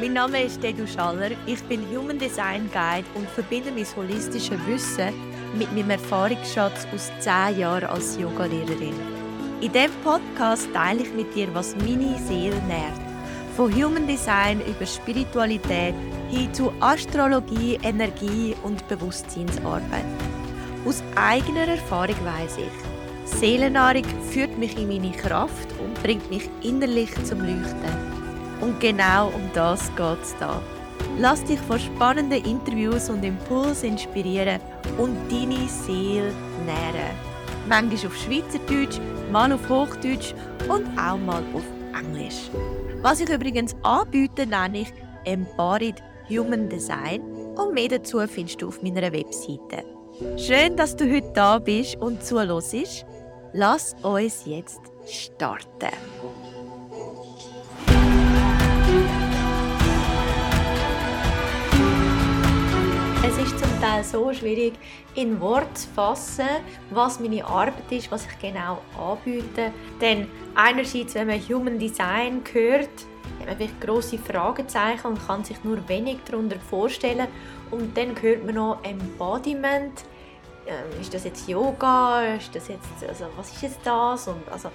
Mein Name ist Dedu Schaller. Ich bin Human Design Guide und verbinde mein holistisches Wissen mit meinem Erfahrungsschatz aus 10 Jahren als Yogalehrerin. In diesem Podcast teile ich mit dir, was meine Seele nährt. Von Human Design über Spiritualität hin zu Astrologie, Energie und Bewusstseinsarbeit. Aus eigener Erfahrung weiß ich, Seelennahrung führt mich in meine Kraft und bringt mich innerlich zum Leuchten. Und genau um das geht es da. Lass dich von spannenden Interviews und Impulsen inspirieren und deine Seele nähren. Manchmal auf Schweizerdeutsch, mal auf Hochdeutsch und auch mal auf Englisch. Was ich übrigens anbiete, nenne ich Embodied Human Design und mehr dazu findest du auf meiner Webseite. Schön, dass du heute da bist und zuhörst. Lass uns jetzt starten. So schwierig, in Wort zu fassen, was meine Arbeit ist, was ich genau anbiete. Denn einerseits, wenn man Human Design hört, hat man vielleicht grosse Fragezeichen und kann sich nur wenig darunter vorstellen. Und dann hört man noch Embodiment. Ähm, ist das jetzt Yoga? Ist das jetzt, also, was ist jetzt das? Und also,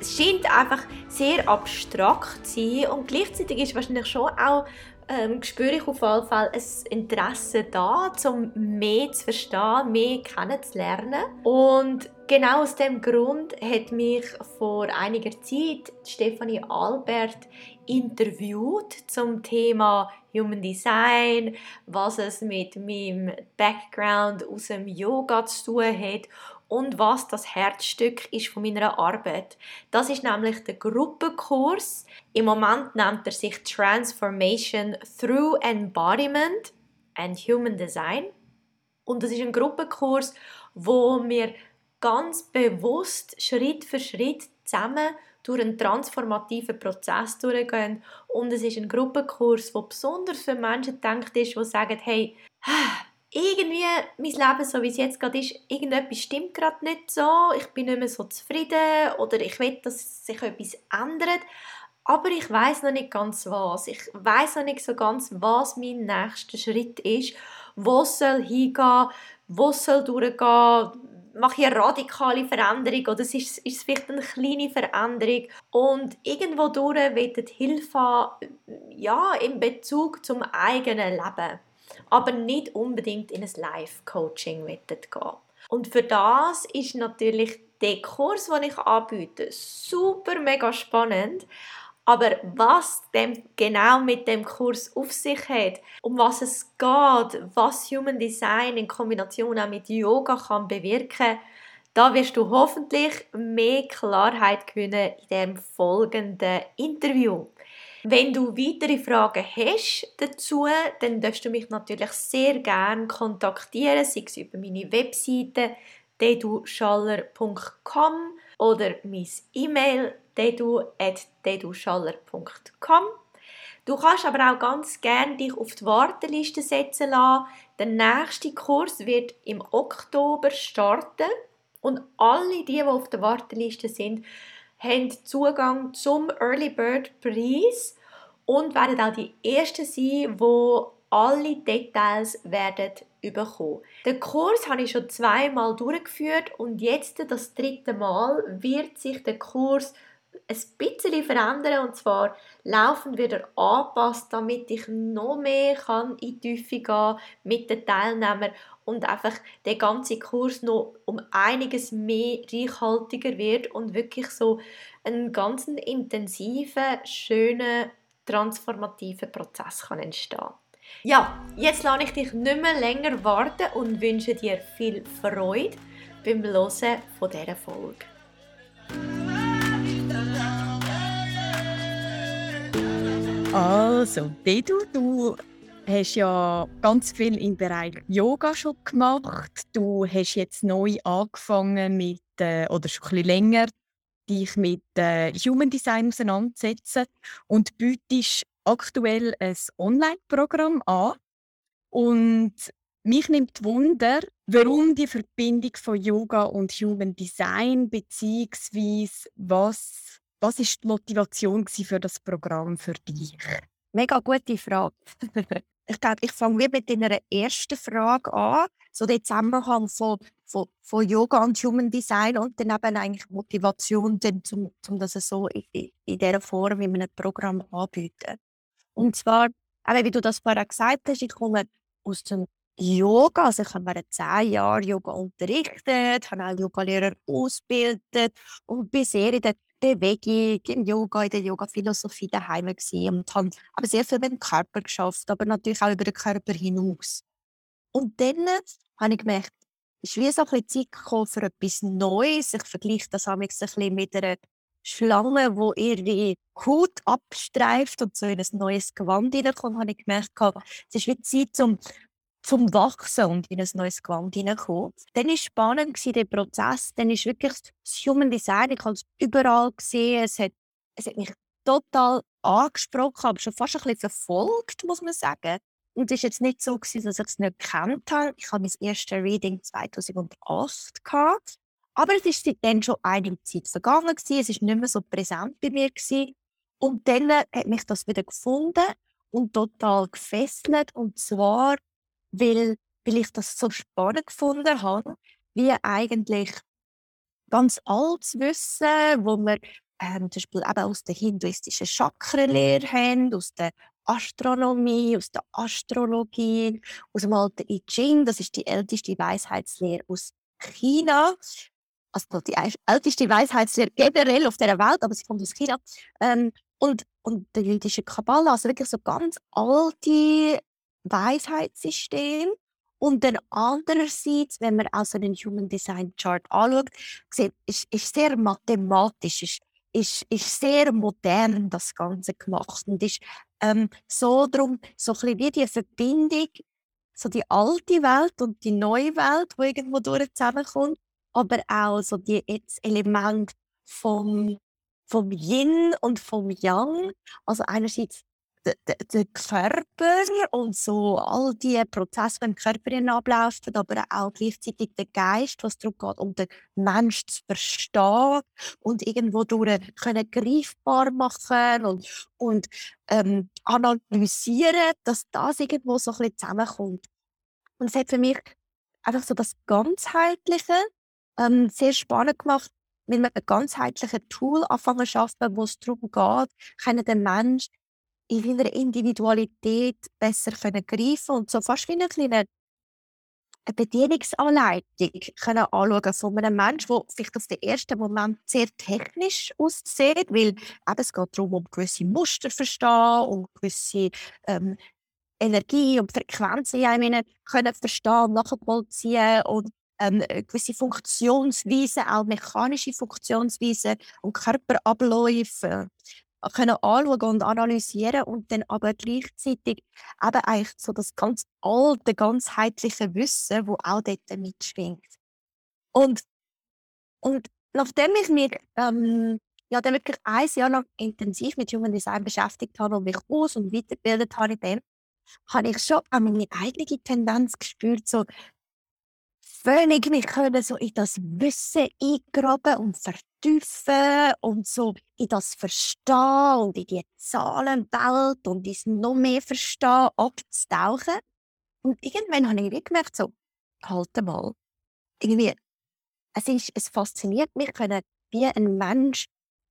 es scheint einfach sehr abstrakt zu sein und gleichzeitig ist wahrscheinlich schon auch ähm, spüre ich auf jeden Fall ein Interesse da, um mehr zu verstehen, mehr kennenzulernen. Und genau aus dem Grund hat mich vor einiger Zeit Stefanie Albert interviewt zum Thema Human Design, was es mit meinem Background aus dem Yoga zu tun hat und was das Herzstück ist von meiner Arbeit. Das ist nämlich der Gruppenkurs. Im Moment nennt er sich Transformation Through Embodiment and Human Design. Und das ist ein Gruppenkurs, wo wir ganz bewusst Schritt für Schritt zusammen durch einen transformativen Prozess durchgehen. Und es ist ein Gruppenkurs, der besonders für Menschen gedacht ist, die sagen, hey, irgendwie mein Leben, so wie es jetzt gerade ist, irgendetwas stimmt gerade nicht so, ich bin nicht mehr so zufrieden oder ich will, dass sich etwas ändert, aber ich weiß noch nicht ganz was. Ich weiß noch nicht so ganz, was mein nächster Schritt ist, wo soll hingehen, wo soll durchgehen, mache ich eine radikale Veränderung oder ist, ist es vielleicht eine kleine Veränderung? Und irgendwo durch wird Hilfe ja, in Bezug zum eigenen Leben aber nicht unbedingt in ein Live-Coaching gehen Und für das ist natürlich der Kurs, den ich anbiete, super mega spannend. Aber was dem genau mit dem Kurs auf sich hat, um was es geht, was Human Design in Kombination auch mit Yoga kann bewirken, da wirst du hoffentlich mehr Klarheit gewinnen in dem folgenden Interview. Wenn du weitere Fragen hast dazu, dann darfst du mich natürlich sehr gerne kontaktieren, sei es über meine Webseite deduschaller.com oder mein E-Mail dedu.deduschaller.com. Du kannst aber auch ganz gerne dich auf die Warteliste setzen lassen. Der nächste Kurs wird im Oktober starten und alle die, die auf der Warteliste sind, haben Zugang zum Early Bird Preis und werden auch die ersten sein, wo alle Details werden bekommen. Den Kurs habe ich schon zweimal durchgeführt und jetzt das dritte Mal wird sich der Kurs ein bisschen verändern und zwar laufend wieder anpasst, damit ich noch mehr kann in die Tiefe gehen mit den Teilnehmern und einfach der ganze Kurs noch um einiges mehr reichhaltiger wird und wirklich so einen ganz intensiven, schönen, transformativen Prozess kann entstehen Ja, jetzt lasse ich dich nicht mehr länger warten und wünsche dir viel Freude beim Hören von dieser Folge. Also, Dedu, du hast ja ganz viel im Bereich Yoga schon gemacht. Du hast jetzt neu angefangen mit, äh, oder schon ein bisschen länger, dich mit äh, Human Design auseinandersetzen und bietest aktuell ein Online-Programm an. Und mich nimmt Wunder, warum die Verbindung von Yoga und Human Design beziehungsweise was was ist die Motivation für das Programm für dich? Mega gute Frage. ich glaube, ich fange mit deiner ersten Frage an. So der Zusammenhang von, von, von Yoga und Human Design und dann eben eigentlich Motivation, um, um das so in, in dieser Form in einem Programm anzubieten. Und zwar, eben, wie du das vorher gesagt hast, ich komme aus dem Yoga, also ich habe während zehn Jahren Yoga unterrichtet, habe auch Yogalehrer ausgebildet und bin sehr in der Bewegung, im Yoga, in der Yoga-Philosophie daheim gewesen und habe aber sehr viel mit dem Körper geschafft, aber natürlich auch über den Körper hinaus. Und dann habe ich gemerkt, ist wie so ein Zeit gekommen für etwas Neues. Ich vergleiche das ein bisschen mit einer Schlange, die ihre Haut abstreift und so in ein neues Gewand hineinkommt, habe ich gemerkt, es ist wie Zeit, um zum Wachsen und in ein neues Gewand hineinkommen. Dann war spannend der Prozess. Dann ist wirklich das Human Design, ich habe es überall gesehen. Es hat, es hat mich total angesprochen, aber schon fast ein bisschen verfolgt, muss man sagen. Und es war jetzt nicht so, gewesen, dass ich es nicht gekannt habe. Ich habe mein erstes Reading 2008 gehabt. Aber es ist seitdem schon einige Zeit vergangen. Gewesen. Es war nicht mehr so präsent bei mir. Gewesen. Und dann hat mich das wieder gefunden und total gefesselt. Und zwar weil, weil ich das so spannend gefunden habe, wie eigentlich ganz altes Wissen, wo wir ähm, zum Beispiel eben aus der hinduistischen Chakrenlehre haben, aus der Astronomie, aus der Astrologie, aus dem alten I Ching, das ist die älteste Weisheitslehre aus China. Also die älteste Weisheitslehre generell auf der Welt, aber sie kommt aus China. Ähm, und, und der jüdische Kabbalah, also wirklich so ganz alte Weisheitssystem. Und dann andererseits, wenn man also den Human Design Chart anschaut, sieht, ist, ist sehr mathematisch, ist, ist, ist sehr modern das Ganze gemacht und ist ähm, so drum so ein wie die Verbindung, so die alte Welt und die neue Welt, die irgendwo durch zusammenkommt, aber auch so die Elemente vom, vom Yin und vom Yang. Also einerseits der Körper und so all die Prozesse, die im Körper ablaufen, aber auch gleichzeitig der Geist, was darum geht, um den Menschen zu verstehen und irgendwo durch können greifbar machen und, und ähm, analysieren, dass das irgendwo so ein bisschen zusammenkommt. Und es hat für mich einfach so das Ganzheitliche ähm, sehr spannend gemacht, mit einem ganzheitlichen Tool anfangen zu arbeiten, wo es darum geht, können den Menschen in seiner Individualität besser können greifen und so fast wie eine kleine eine Bedienungsanleitung können anschauen von einem Menschen, der vielleicht auf den ersten Moment sehr technisch aussieht, weil eben, es geht darum, um gewisse Muster zu verstehen, um gewisse ähm, Energie und Frequenzen in einem können verstehen, nachvollziehen und ähm, gewisse Funktionsweisen, auch mechanische Funktionsweisen und Körperabläufe können anschauen und analysieren und dann aber gleichzeitig eben eigentlich so das ganz alte, ganzheitliche Wissen, wo auch dort mitschwingt. Und, und nachdem ich mich ähm, ja, dann wirklich ein Jahr lang intensiv mit Human Design beschäftigt habe und mich aus- und weitergebildet habe in habe ich schon an meine eigene Tendenz gespürt, so völlig mich können so in das Wissen eingraben und vertiefen und so in das Verstehen und in die Zahlenwelt und ins noch mehr Verstehen abzutauchen. Und irgendwann habe ich gemerkt, so, halt mal, irgendwie, es, ist, es fasziniert mich, können, wie ein Mensch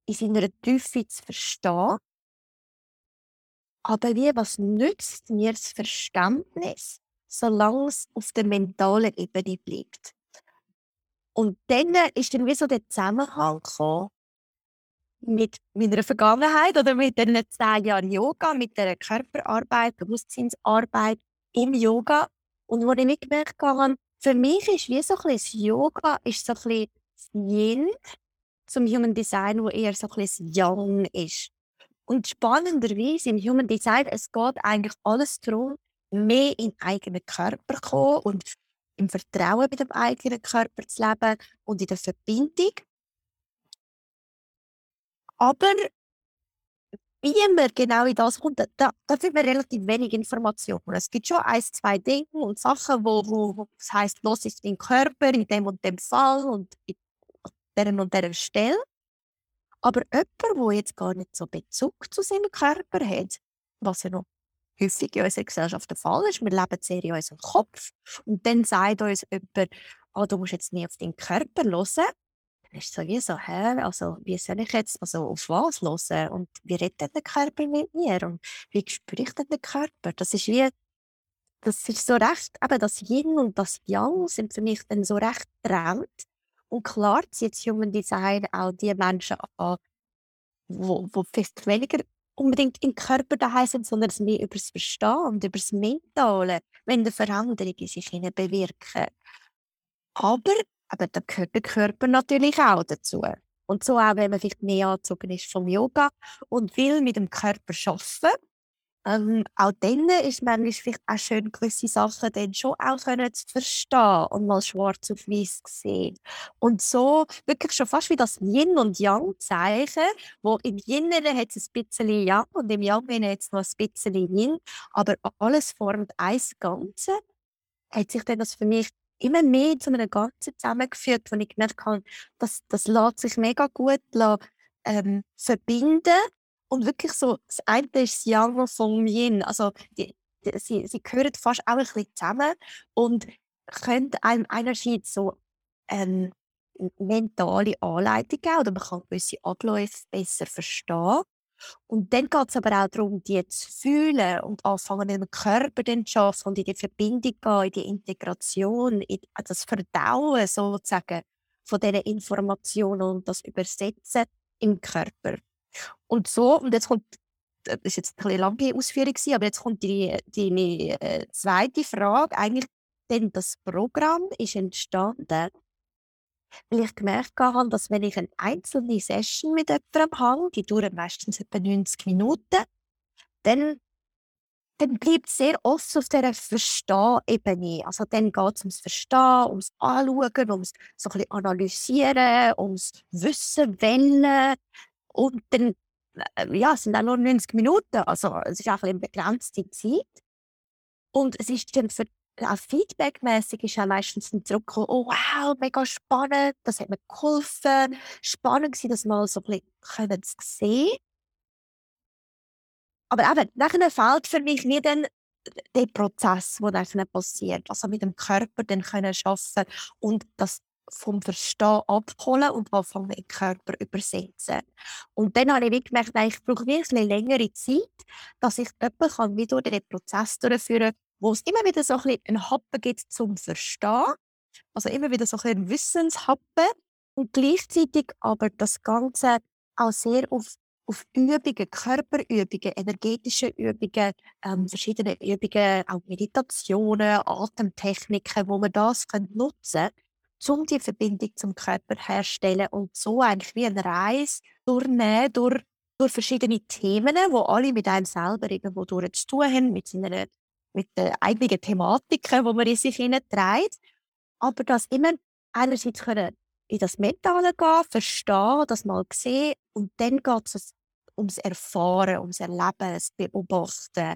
in seiner Tiefe zu verstehen. Aber wie, was nützt mir das Verständnis, solange es auf der mentalen Ebene bleibt? Und dann ist dann wie so der Zusammenhang gekommen mit meiner Vergangenheit oder mit den zehn Jahren Yoga, mit der Körperarbeit, Bewusstseinsarbeit im Yoga. Und wo ich mitgemerkt habe, für mich ist wie so ein das Yoga ist so ein das Yin zum Human Design, wo eher so ein das Yang ist. Und spannenderweise im Human Design, es geht eigentlich alles darum, mehr in den eigenen Körper zu kommen und im Vertrauen mit dem eigenen Körper zu leben und in der Verbindung. Aber wie man genau in das kommt, da, da findet man relativ wenig Informationen. Es gibt schon ein, zwei Dinge und Sachen, wo, wo das heisst, los ist dein Körper in dem und dem Fall und in dieser und dieser Stelle. Aber jemand, der jetzt gar nicht so Bezug zu seinem Körper hat, was ja noch häufig in unserer Gesellschaft der Fall ist. Wir leben sehr in unserem Kopf und dann sagt uns jemand, oh, du musst jetzt nie auf deinen Körper hören. Dann ist es so wie so, hä, also wie soll ich jetzt, also auf was hören und wie redet der Körper mit mir und wie spüre ich denn den Körper? Das ist wie, das ist so recht, eben das Yin und das Yang sind für mich dann so recht getrennt. Und klar zieht Human Design auch die Menschen an, wo, wo vielleicht weniger unbedingt im Körper daheim sind, sondern es mehr über das Verstehen und über das Mentale, wenn eine Veränderung in sich bewirken. Aber aber da gehört der Körper natürlich auch dazu. Und so auch, wenn man vielleicht mehr angezogen ist vom Yoga und will mit dem Körper arbeiten, ähm, auch dann ist manchmal vielleicht auch schön, gewisse Sachen dann schon auch können zu verstehen und mal schwarz auf weiß zu sehen. Und so wirklich schon fast wie das Yin und Yang Zeichen, wo im Yin hat es ein bisschen Yang und im Yang hat es noch ein bisschen Yin, aber alles formt eins Ganze, hat sich dann das für mich immer mehr zu einem Ganzen zusammengeführt, wo ich gemerkt habe, das, das lässt sich mega gut lassen, ähm, verbinden und wirklich so, das eine ist das Yang vom Yin, also die, die, sie, sie gehören fast auch ein bisschen zusammen und können einem einerseits so ähm, mentale Anleitung geben oder man kann gewisse Abläufe besser verstehen und dann geht es aber auch darum, die zu fühlen und anfangen, im Körper zu arbeiten und in die Verbindung gehen, in die Integration, in das Verdauen sozusagen von diesen Informationen und das Übersetzen im Körper. Und so, und jetzt kommt, das ist jetzt eine lange Ausführung, aber jetzt kommt die, die äh, zweite Frage. Eigentlich, denn das Programm ist entstanden weil ich gemerkt habe, dass wenn ich eine einzelne Session mit jemandem habe, die dauert meistens etwa 90 Minuten, dann, dann bleibt es sehr oft auf dieser Verstehen-Ebene. Also dann geht es ums Verstehen, ums Anschauen, ums so ein bisschen Analysieren, ums Wissen wählen. Und dann äh, ja, es sind auch nur 90 Minuten, also es ist auch eine begrenzte Zeit. Und es ist dann für auch feedbackmäßig ist ja meistens ein zurückgekommen, oh wow, mega spannend, das hat mir geholfen. Spannend war das mal so ein bisschen zu sehen. Aber eben, nachher fehlt für mich nie dann der Prozess, der nachher passiert. Also mit dem Körper dann können arbeiten und das vom Verstehen abholen und anfangen, in den Körper übersetzen. Und dann habe ich gemerkt, ich brauche wirklich längere Zeit, dass ich jemanden wie durch den Prozess durchführen kann, wo es immer wieder so ein bisschen einen Happen gibt zum Verstehen. Also immer wieder so ein bisschen Wissenshappen und gleichzeitig aber das Ganze auch sehr auf, auf Übungen, Körperübungen, energetische Übungen, ähm, verschiedene Übungen, auch Meditationen, Atemtechniken, wo man das nutzen kann, um die Verbindung zum Körper herzustellen und so eigentlich wie eine Reise durchnehmen, durch, durch verschiedene Themen, wo alle mit einem selber irgendwo durch zu tun haben, mit seiner mit den eigenen Thematiken, die man in sich hineinträgt. Aber das immer einerseits können in das Mentale gehen, verstehen, das mal sehen und dann geht es ums Erfahren, ums Erleben, das Beobachten.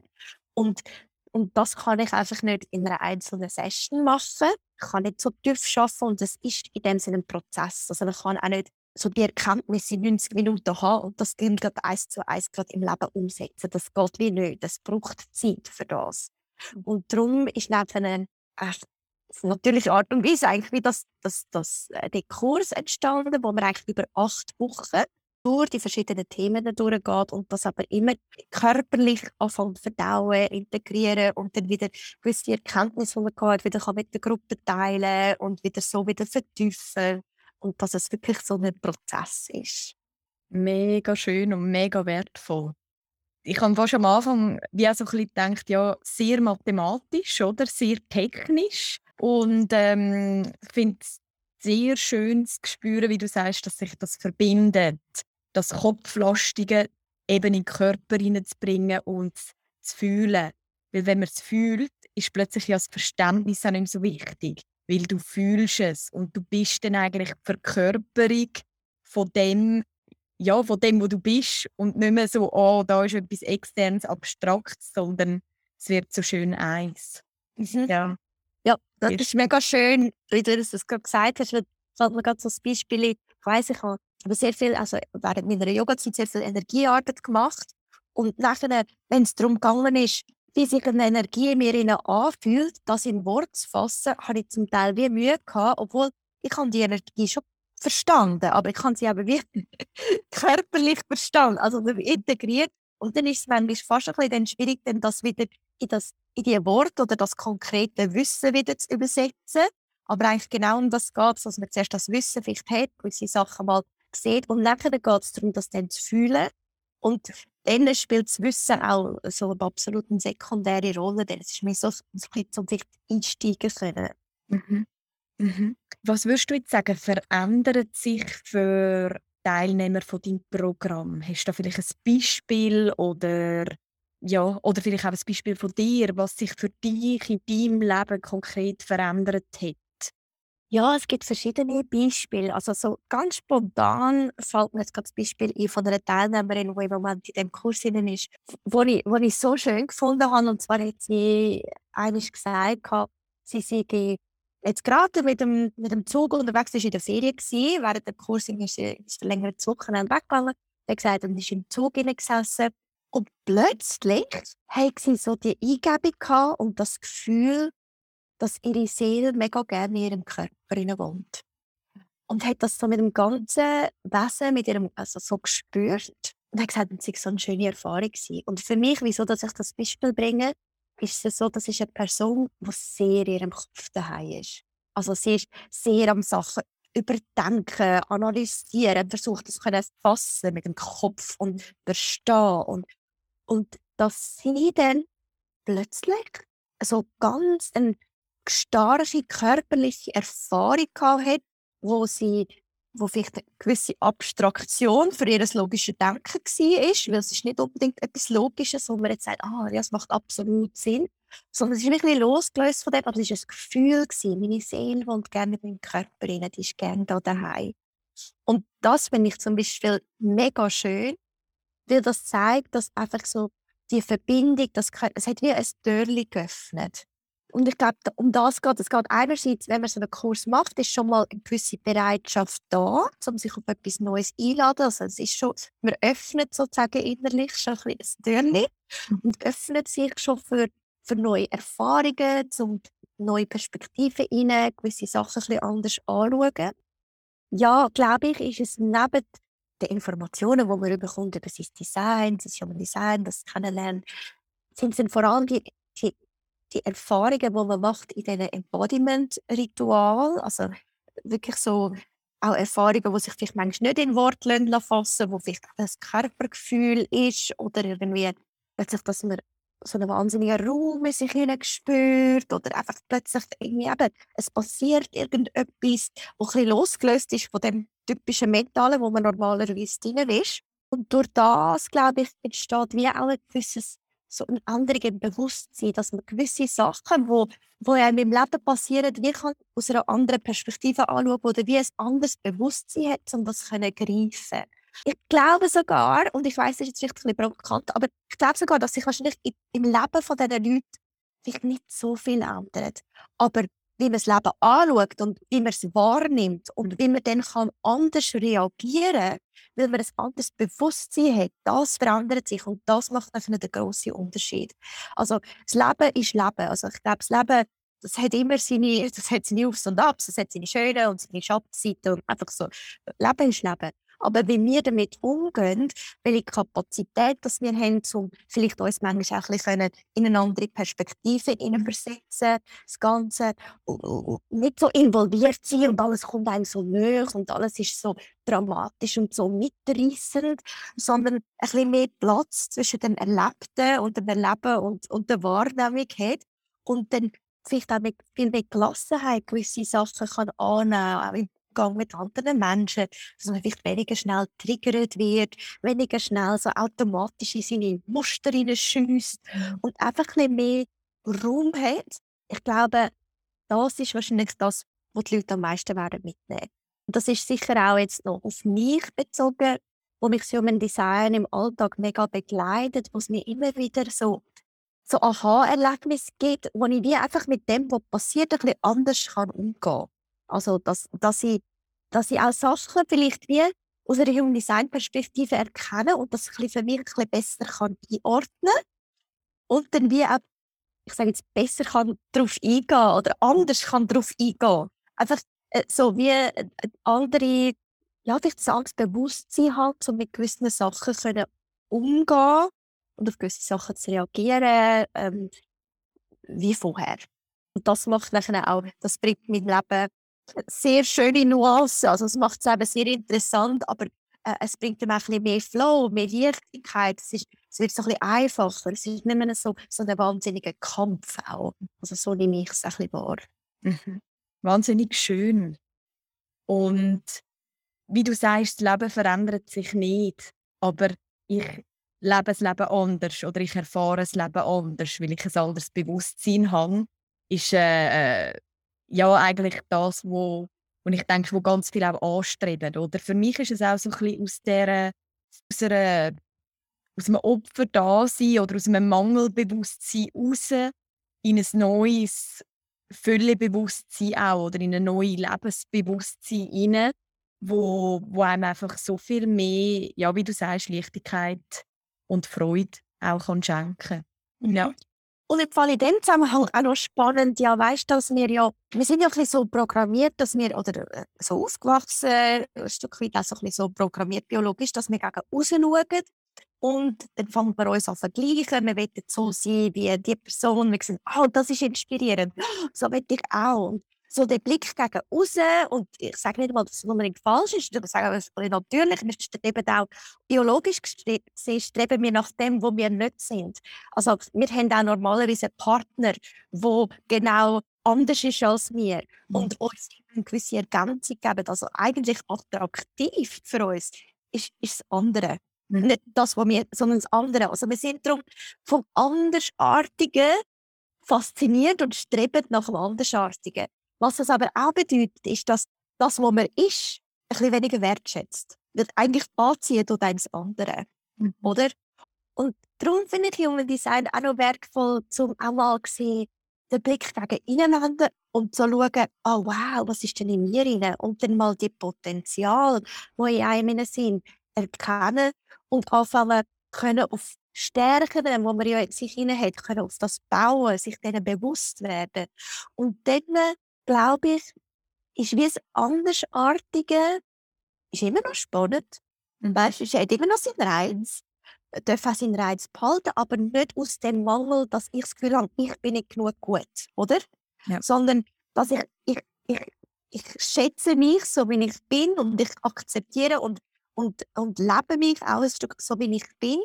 Und, und das kann ich einfach nicht in einer einzelnen Session machen. Ich kann nicht so tief arbeiten und es ist in dem Sinne ein Prozess. Also man kann auch nicht so die Erkenntnisse in 90 Minuten haben und das dann gerade eins zu eins gerade im Leben umsetzen. Das geht wie nicht. Das braucht Zeit für das. Und darum ist neben eine äh, natürliche Art und Weise eigentlich wie das, das, das, äh, der Kurs entstanden, wo man eigentlich über acht Wochen durch die verschiedenen Themen durchgeht und das aber immer körperlich anfängt verdauen, integrieren und dann wieder gewisse Erkenntnisse, die man hat, wieder mit der Gruppe teilen und wieder so wieder vertiefen und dass es wirklich so ein Prozess ist. Mega schön und mega wertvoll ich habe fast am Anfang wie auch so ein bisschen gedacht, ja, sehr mathematisch oder sehr technisch. Und ähm, finde es sehr schön zu spüren, wie du sagst, dass sich das verbindet, das Kopflastige eben in den Körper hineinzubringen und zu fühlen. Weil wenn man es fühlt, ist plötzlich ja das Verständnis auch nicht mehr so wichtig. Weil du fühlst es und du bist dann eigentlich die Verkörperung von dem, ja, von dem, wo du bist und nicht mehr so, oh, da ist etwas externes, abstraktes, sondern es wird so schön eins. Mhm. Ja. ja, das ist mega schön, wie du das gerade gesagt hast. Fällt mir gerade so ein Beispiel, ich weiss, ich habe aber sehr viel, also während meiner Yoga-Zeit sehr viel Energiearbeit gemacht Und nachher, wenn es darum gegangen ist, wie sich eine Energie in mir anfühlt, das in Wort zu fassen, habe ich zum Teil wie Mühe gehabt, obwohl ich habe die Energie schon verstanden, aber ich habe sie aber wie körperlich verstanden, also integriert. Und dann ist es manchmal fast ein bisschen schwierig, dann das wieder in, das, in die Worte oder das konkrete Wissen wieder zu übersetzen. Aber eigentlich genau um das geht es, dass man zuerst das Wissen vielleicht hat, gewisse Sachen mal sieht und nachher geht es darum, das dann zu fühlen. Und dann spielt das Wissen auch so eine absolut sekundäre Rolle, denn es ist mehr so, so ein bisschen vielleicht einsteigen können. Mhm. Mhm. Was würdest du jetzt sagen, verändert sich für Teilnehmer von deinem Programm? Hast du da vielleicht ein Beispiel oder ja, oder vielleicht auch ein Beispiel von dir, was sich für dich in deinem Leben konkret verändert hat? Ja, es gibt verschiedene Beispiele. Also so ganz spontan fällt mir jetzt gerade das Beispiel ein von einer Teilnehmerin, die im Moment in dem Kurs drin ist, wo ich, wo ich so schön gefunden habe. Und zwar hat sie eigentlich gesagt, sie sei jetzt gerade mit dem, mit dem Zug unterwegs, ist in der Ferien gewesen. Während dem Kurs ist sie ist längere Wochenende weggegangen. Hat gesagt, und ist im Zug gesessen. Und plötzlich hat sie so die Eingebung und das Gefühl, dass ihre Seele mega gerne in ihrem Körper wohnt. Und hat das so mit dem ganzen Wesen, mit ihrem, also so gespürt. Und hat gesagt, es sei so eine schöne Erfahrung gewesen. Und für mich, wieso dass ich das Beispiel bringe, ist es so, das ist eine Person, die sehr in ihrem Kopf daheim ist. Also sie ist sehr am Sachen überdenken, analysieren, versucht das zu fassen mit dem Kopf und verstehen. Und, und dass sie dann plötzlich so ganz ein starke körperliche Erfahrung hat, wo sie wo vielleicht eine gewisse Abstraktion für ihr logisches Denken war, weil es ist nicht unbedingt etwas Logisches, wo man jetzt sagt, ah, ja, es macht absolut Sinn, sondern es ist ein bisschen losgelöst von dem, aber es war ein Gefühl, gewesen. meine Seele wohnt gerne in meinem Körper rein, die ist gerne da daheim. Und das finde ich zum Beispiel mega schön, weil das zeigt, dass einfach so die Verbindung, das, es hat wie ein Türchen geöffnet. Und ich glaube, um das geht es. geht einerseits, wenn man so einen Kurs macht, ist schon mal eine gewisse Bereitschaft da, um sich auf etwas Neues einzuladen. Also es ist schon, man öffnet sozusagen innerlich schon ein bisschen Türchen und öffnet sich schon für, für neue Erfahrungen, um neue Perspektiven rein, gewisse Sachen ein bisschen anders anschauen. Ja, glaube ich, ist es neben den Informationen, die man bekommt über sein Design, sein Human Design, das Kennenlernen, sind es vor allem die, die die Erfahrungen, die man macht in diesen Embodiment-Ritual, also wirklich so auch Erfahrungen, die sich vielleicht manchmal nicht in Worte fassen wo vielleicht ein Körpergefühl ist oder irgendwie plötzlich, dass man so einen wahnsinnigen Raum in sich spürt oder einfach plötzlich irgendwie eben, es passiert irgendetwas, was ein losgelöst ist von dem typischen Mentalen, wo man normalerweise drin ist. Und durch das, glaube ich, entsteht wie auch ein gewisses so ein anderes Bewusstsein, dass man gewisse Sachen, wo, wo einem im Leben passieren, wie kann aus einer anderen Perspektive anschauen oder wie ein anderes Bewusstsein hat, um das zu greifen. Ich glaube sogar, und ich weiß, es ist jetzt vielleicht ein bisschen provokant, aber ich glaube sogar, dass sich wahrscheinlich im Leben von diesen Leuten vielleicht nicht so viel ändert. Aber wie man das Leben anschaut und wie man es wahrnimmt und wie man dann anders reagieren kann, weil man ein anderes Bewusstsein hat, das verändert sich und das macht einfach den grossen Unterschied. Also das Leben ist Leben. Also ich glaube, das Leben das hat immer seine, das hat seine Aufs und Abs, das hat seine schönen und seine Schattenseiten einfach so. Leben ist Leben. Aber wie wir damit umgehen, welche Kapazität dass wir haben, um vielleicht uns manchmal auch ein bisschen in eine andere Perspektive versetzen, das Ganze nicht so involviert sein und alles kommt einem so näher und alles ist so dramatisch und so mitreißend, sondern ein bisschen mehr Platz zwischen dem Erlebten und dem Erleben und, und der Wahrnehmung hat und dann vielleicht auch mit viel mehr Gelassenheit gewisse Sachen kann annehmen kann, Umgang mit anderen Menschen, dass man vielleicht weniger schnell triggert wird, weniger schnell so automatisch in seine Muster schießt mhm. und einfach ein mehr Raum hat. Ich glaube, das ist wahrscheinlich das, was die Leute am meisten werden mitnehmen. Und das ist sicher auch jetzt noch auf mich bezogen, wo mich Human Design im Alltag mega begleitet, wo es mir immer wieder so so Aha-Erlebnis gibt, wo ich wie einfach mit dem, was passiert, ein bisschen anders kann umgehen kann. Also, dass, dass, ich, dass ich auch Sachen vielleicht wie aus einer Human Design Perspektive erkennen und das für mich ein bisschen besser kann einordnen und dann wie auch, ich sage jetzt, besser kann darauf eingehen oder anders kann darauf eingehen. Einfach äh, so wie äh, andere, ja, durch das Angstbewusstsein halt, so mit gewissen Sachen können umgehen und auf gewisse Sachen zu reagieren, ähm, wie vorher. Und das macht nachher auch, das bringt mein Leben sehr schöne Nuancen. Also es macht es eben sehr interessant, aber äh, es bringt ihm auch ein bisschen mehr Flow, mehr Leichtigkeit. Es, ist, es wird so ein bisschen einfacher. Es ist nicht mehr so, so ein wahnsinniger Kampf auch. Also so nehme ich es ein bisschen wahr. Mhm. Wahnsinnig schön. Und wie du sagst, das Leben verändert sich nicht, aber ich lebe das Leben anders oder ich erfahre das Leben anders, weil ich ein anderes Bewusstsein habe, ist äh, äh ja eigentlich das, wo, wo ich denke, wo ganz viele auch anstreben. Oder? Für mich ist es auch so ein bisschen aus, der, aus, einer, aus einem Opfer da sein oder aus einem Mangelbewusstsein raus in ein neues Füllebewusstsein auch oder in ein neues Lebensbewusstsein hinein, wo, wo einem einfach so viel mehr, ja, wie du sagst, Leichtigkeit und Freude auch kann schenken kann. Ja. Und im Fall in dem Zusammenhang auch noch spannend, ja, weißt du, dass wir ja, wir sind ja ein bisschen so programmiert, dass wir, oder äh, so aufgewachsen, ein Stück weit auch so ein bisschen so programmiert biologisch, dass wir gegen raus schauen und dann fangen wir uns an vergleichen. Wir wollen so sein wie die Person. Wir sagen, oh, das ist inspirierend. So will ich auch. So der Blick gegen außen und ich sage nicht mal, dass es unbedingt falsch ist, ich sage es natürlich, wir streben auch biologisch gesehen, streben wir nach dem, wo wir nicht sind. Also wir haben auch normalerweise einen Partner, der genau anders ist als wir mhm. und uns eine gewisse Ergänzung geben. Also eigentlich attraktiv für uns ist, ist das andere. Mhm. Nicht das, was wir, sondern das andere. Also wir sind darum vom Andersartigen fasziniert und streben nach dem Andersartigen. Was es aber auch bedeutet, ist, dass das, was man ist, ein bisschen weniger wertschätzt. Wird eigentlich anziehen durch das andere. Mhm. Oder? Und darum finde ich Human Design auch noch wertvoll, um auch mal sehen, den Blick gegen ineinander und zu schauen, oh wow, was ist denn in mir rein? Und dann mal die Potenzial, die in einem sind, erkennen und anfangen können auf Stärken, die man ja in sich hat, können auf das bauen, sich denen bewusst werden. Und dann glaube ich, ist wie das Andersartige ist immer noch spannend. Mhm. Weißt, es hat immer noch seinen Reiz. Er darf auch seinen Reiz behalten, aber nicht aus dem Mangel, dass ich das Gefühl habe, ich bin nicht genug gut, oder? Ja. Sondern, dass ich, ich, ich, ich schätze mich so, wie ich bin und ich akzeptiere und, und, und lebe mich auch ein Stück so, wie ich bin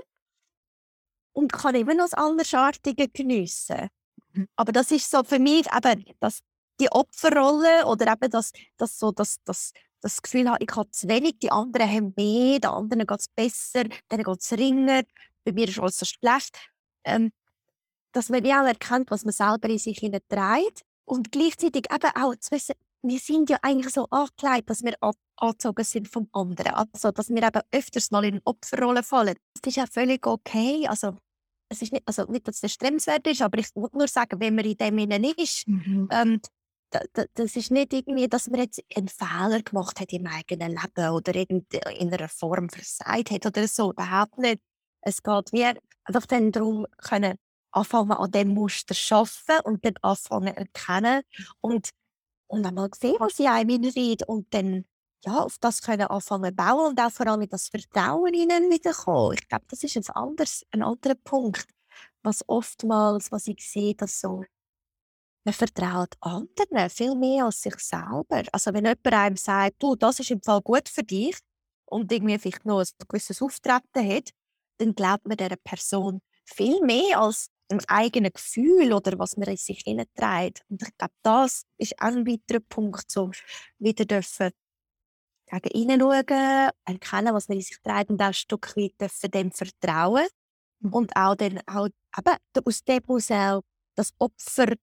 und kann immer noch das Andersartige geniessen. Mhm. Aber das ist so für mich eben das die Opferrolle oder eben das, das, so, das, das, das Gefühl habe, ich habe zu wenig, die anderen haben mehr, den anderen geht es besser, denen geht es ringer, bei mir ist alles so schlecht. Ähm, dass man ja auch erkennt, was man selber in sich trägt und gleichzeitig eben auch zu wissen, wir sind ja eigentlich so angekleidet, dass wir angezogen sind vom anderen. Also, dass wir eben öfters mal in eine Opferrolle fallen. Das ist ja völlig okay. Also, es ist nicht, also nicht, dass es stremenswert ist, aber ich muss nur sagen, wenn man in dem innen ist, mhm. ähm, das ist nicht irgendwie, dass man jetzt einen Fehler gemacht hat im eigenen Leben oder in einer Form versagt hat oder so. Überhaupt nicht. Es geht mir einfach dann darum, können anfangen an dem Muster zu arbeiten und dann anfangen zu erkennen und, und einmal sehen, was in einem redet und dann ja, auf das können anfangen bauen und auch vor allem das Vertrauen ihnen wiederkommen. Ich glaube, das ist ein, anderes, ein anderer Punkt, was oftmals, was ich sehe, dass so man vertraut anderen viel mehr als sich selber. Also wenn jemand einem sagt, du, das ist im Fall gut für dich und irgendwie vielleicht noch ein gewisses Auftreten hat, dann glaubt man dieser Person viel mehr als dem eigenen Gefühl oder was man in sich hineinträgt. Und ich glaube, das ist auch ein weiterer Punkt, so wieder dürfen gegen innen schauen, erkennen, was man in sich trägt und auch ein Stück weit dürfen dem vertrauen. Mhm. Und auch dann auch, eben, aus dem muss auch das Opfer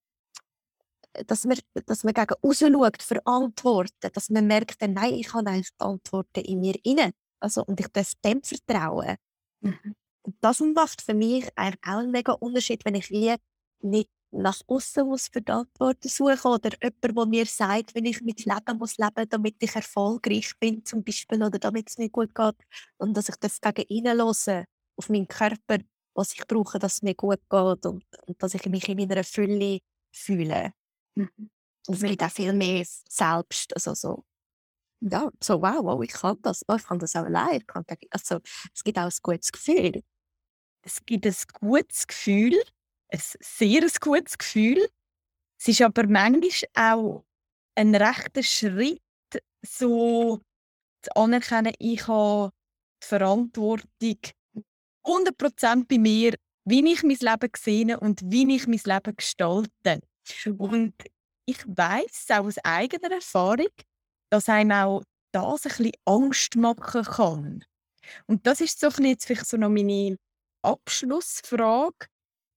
dass man, dass man gegen raus schaut für Antworten, dass man merkt, nein, ich habe eigentlich die Antworten in mir inne. Also, und ich darf dem vertrauen. Mhm. Und das macht für mich auch einen mega Unterschied, wenn ich wie nicht nach außen muss Verantwortung suchen oder jemand, der mir sagt, wenn ich mit Leben muss leben, damit ich erfolgreich bin zum Beispiel oder damit es mir gut geht und dass ich das gegen innen höre, auf meinen Körper, was ich brauche, dass es mir gut geht und, und dass ich mich in meiner Fülle fühle. Mhm. Und es gibt auch viel mehr selbst, also so ja, so wow, wow, ich kann das, oh, ich kann das auch allein. Also, es gibt auch ein gutes Gefühl. Es gibt ein gutes Gefühl, ein sehr gutes Gefühl. Es ist aber manchmal auch ein rechter Schritt, so zu anerkennen, ich habe die Verantwortung 100% bei mir, wie ich mein Leben sehe und wie ich mein Leben gestalte. Und ich weiß auch aus eigener Erfahrung, dass einem auch das ein bisschen Angst machen kann. Und das ist so jetzt vielleicht so noch meine Abschlussfrage.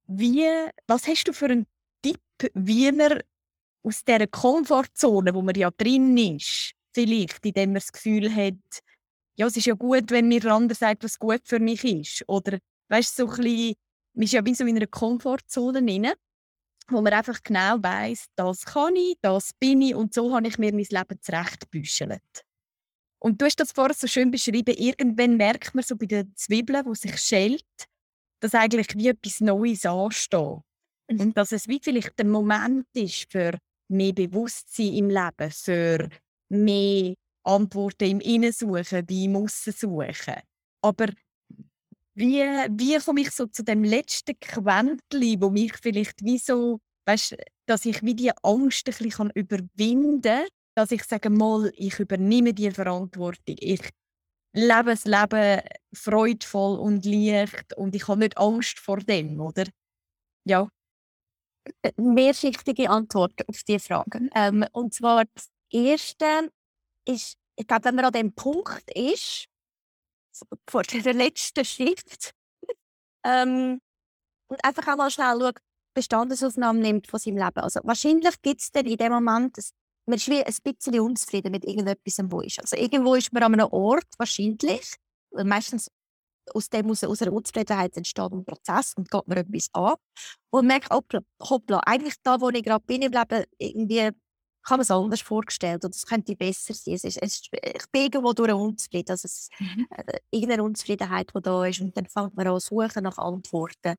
Wie, was hast du für einen Tipp, wie man aus dieser Komfortzone, wo man ja drin ist, vielleicht, indem man das Gefühl hat, ja, es ist ja gut, wenn mir der andere sagt, was gut für mich ist. Oder, weißt du, so ein bisschen, man ist ja wie so in einer Komfortzone drin, wo man einfach genau weiß, das kann ich, das bin ich und so habe ich mir mein Leben zurechtgebüschelt. Und du hast das vorher so schön beschrieben, irgendwann merkt man so bei den Zwiebeln, wo sich schält, dass eigentlich wie etwas Neues ansteht. Mhm. Und dass es wie vielleicht der Moment ist für mehr Bewusstsein im Leben, für mehr Antworten im Innen suchen, wie im Aussen suchen. Aber wie, wie komme ich so zu dem letzten Quäntchen, wo mich vielleicht wie so, weißt, dass ich wie die Angst ein bisschen überwinden kann, dass ich sage mal, ich übernehme die Verantwortung. Ich lebe das Leben freudvoll und leicht und ich habe nicht Angst vor dem, oder? Ja. Äh, mehrschichtige Antwort auf diese Frage. Ähm, und zwar das Erste ist, ich glaube, wenn man an dem Punkt ist, vor der letzten Schrift, ähm, und einfach auch mal schnell schaut, Bestandesaufnahmen nimmt von seinem Leben. Also wahrscheinlich gibt es dann in dem Moment, dass man ist wie ein bisschen unzufrieden mit irgendetwas, wo ist. Also irgendwo ist man an einem Ort, wahrscheinlich, meistens aus dem aus, aus einer Unzufriedenheit entsteht ein Prozess und geht mir etwas an. Und merkt, hoppla, hoppla, eigentlich da, wo ich gerade bin im Leben, irgendwie kann man es anders vorgestellt oder es könnte besser sein. Es ist, es ist, ich bin irgendwo durch unzufrieden. Also es, mhm. äh, irgendeine Unzufriedenheit, die da ist. Und dann fängt man an suchen nach Antworten.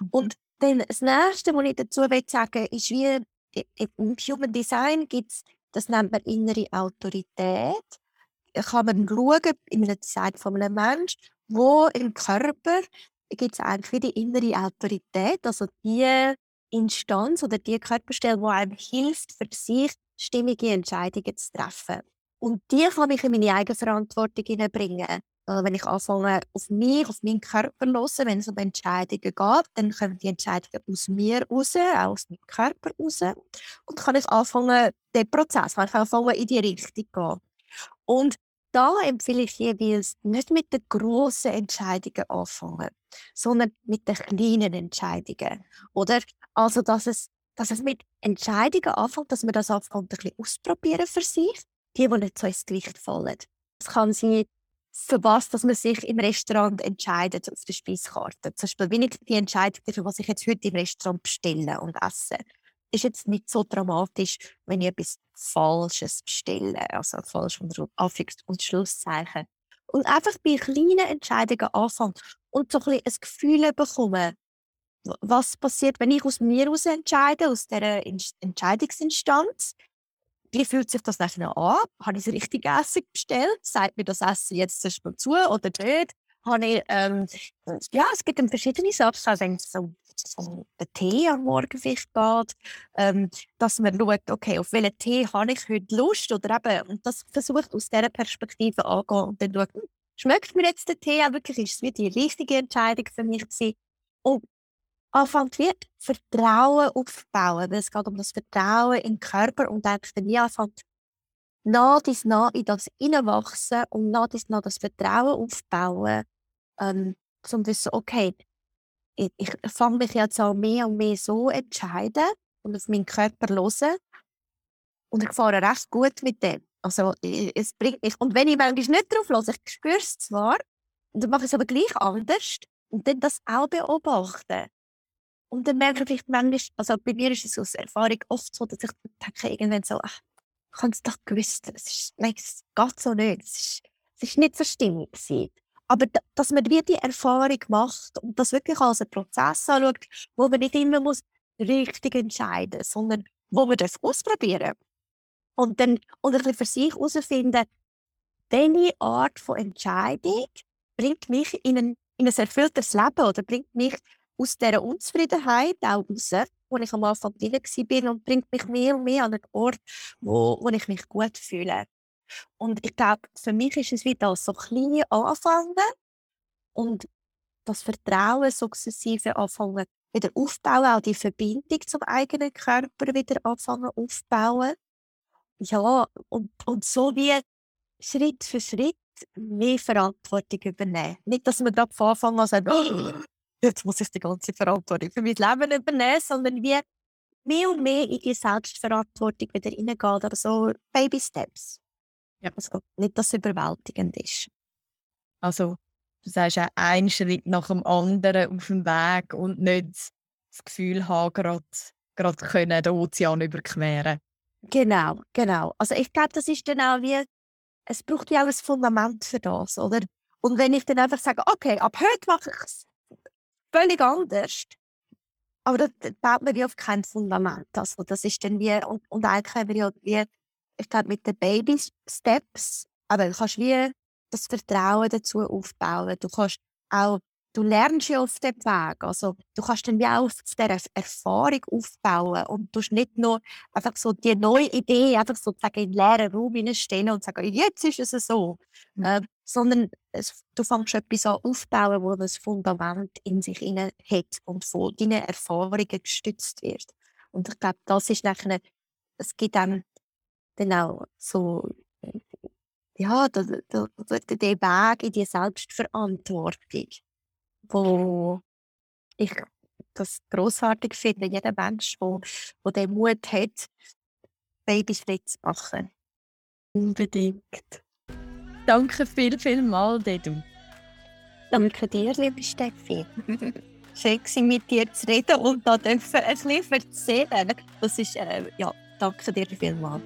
Mhm. Und dann das Nächste, was ich dazu sagen will, ist wie im Human Design gibt es, das nennt man innere Autorität. Da kann man schauen, in einem Design von einem Menschen, wo im Körper gibt es eigentlich die innere Autorität, also die Instanz oder die Körperstelle, die einem hilft, für sich stimmige Entscheidungen zu treffen. Und die kann ich in meine Eigenverantwortung bringen. Äh, wenn ich anfange, auf mich, auf meinen Körper zu hören, wenn es um Entscheidungen geht, dann kommen die Entscheidungen aus mir raus, auch aus meinem Körper raus. Und kann ich anfangen, den Prozess, kann ich anfangen, in die Richtung zu gehen. Und da empfehle ich jeweils nicht mit den grossen Entscheidungen anfangen, sondern mit den kleinen Entscheidungen. Oder? Also, dass es, dass es mit Entscheidungen anfängt, dass man das anfängt, ein bisschen ausprobieren für sich, die, die nicht so ins Gewicht fallen. Es kann sein, für was dass man sich im Restaurant entscheidet auf der Speiskarte. Zum Beispiel, wenn ich die Entscheidung dafür, was ich jetzt heute im Restaurant bestelle und esse, ist jetzt nicht so dramatisch, wenn ich etwas Falsches bestelle, also falsch unter Anführungs- und Schlusszeichen. Und einfach bei kleinen Entscheidungen anfangen und so ein, ein Gefühl bekommen, was passiert, wenn ich aus mir heraus entscheide, aus dieser Entscheidungsinstanz, wie fühlt sich das nachher an? Habe ich das richtige Essen bestellt? Sagt mir das Essen jetzt zuerst mal zu oder nicht? Habe ich, ähm, ja, es gibt verschiedene Sachen. Also so, so der Tee am Morgen geht, ähm, dass man schaut, okay, auf welchen Tee habe ich heute Lust oder eben, und das versucht aus dieser Perspektive anzugehen und dann schaut, hm, schmeckt mir jetzt der Tee auch wirklich, ist es wie die richtige Entscheidung für mich gewesen? Und anfängt wie Vertrauen aufzubauen. Weil es geht um das Vertrauen im Körper und dann wie anfängt nach dies nach in das hineinwachsen und nach dies nach das Vertrauen aufbauen, ähm, um zu wissen, okay, ich, ich fange mich jetzt an mehr und mehr so entscheiden und auf meinen Körper hören und ich fahre recht gut mit dem. Also es bringt mich, und wenn ich manchmal nicht drauf höre, ich spüre es zwar, dann mache ich es aber gleich anders und dann das auch beobachten Und dann merke ich manchmal, also bei mir ist es aus Erfahrung oft so, dass ich denke, irgendwann so, ach, ich habe es doch gewusst, es, ist, nein, es geht so nicht, es ist, es ist nicht so stimmig gewesen. Aber dass man wie die Erfahrung macht und das wirklich als einen Prozess anschaut, wo man nicht immer muss richtig entscheiden muss, sondern wo man das ausprobieren und dann und ein bisschen für sich herausfinden, welche Art von Entscheidung bringt mich in ein, in ein erfülltes Leben oder bringt mich aus dieser Unzufriedenheit auch raus, wo ich am Anfang drin war und bringt mich mehr und mehr an einen Ort, wo, wo ich mich gut fühle. Und ich glaube, für mich ist es wieder so klein anfangen und das Vertrauen sukzessive anfangen wieder aufbauen, auch die Verbindung zum eigenen Körper wieder anfangen aufbauen. Ja, und, und so wie Schritt für Schritt mehr Verantwortung übernehmen. Nicht, dass man gerade von Anfang an sagt, oh, jetzt muss ich die ganze Verantwortung für mein Leben übernehmen, sondern wie mehr und mehr in die Selbstverantwortung wieder reingehen, aber so Baby Steps. Ja. Also nicht, dass es überwältigend ist. Also, du sagst auch einen Schritt nach dem anderen auf dem Weg und nicht das Gefühl haben, gerade, gerade können den Ozean überqueren. Genau, genau. Also ich glaube, das ist dann auch wie, es braucht ja auch ein Fundament für das, oder? Und wenn ich dann einfach sage, okay, ab heute mache ich es völlig anders, aber das baut man wie auf kein Fundament. Also das ist dann wie, und, und eigentlich haben wir ja wie ich glaube, mit den Baby-Steps, aber du kannst wie das Vertrauen dazu aufbauen. Du kannst auch, du lernst ja auf dem Weg. Also, du kannst dann wie auch auf dieser Erfahrung aufbauen und du nicht nur einfach so die neue Idee einfach sozusagen in den leeren Raum hineinstellen und sagen, jetzt ist es so. Mhm. Äh, sondern es, du fängst etwas an aufbauen, wo das Fundament in sich hat und von deinen Erfahrungen gestützt wird. Und ich glaube, das ist nachher, es gibt dann auch so, ja, der, der, der Weg in die Selbstverantwortung, wo ich das großartig finde, jeder Mensch, der, der den Mut hat, Babyschritte zu machen. Unbedingt. Danke viel, viel mal, Dedu. Danke dir, liebe Steffi. Schön mit dir zu reden und da ein bisschen erzählen. Das ist, äh, ja, danke dir vielmals.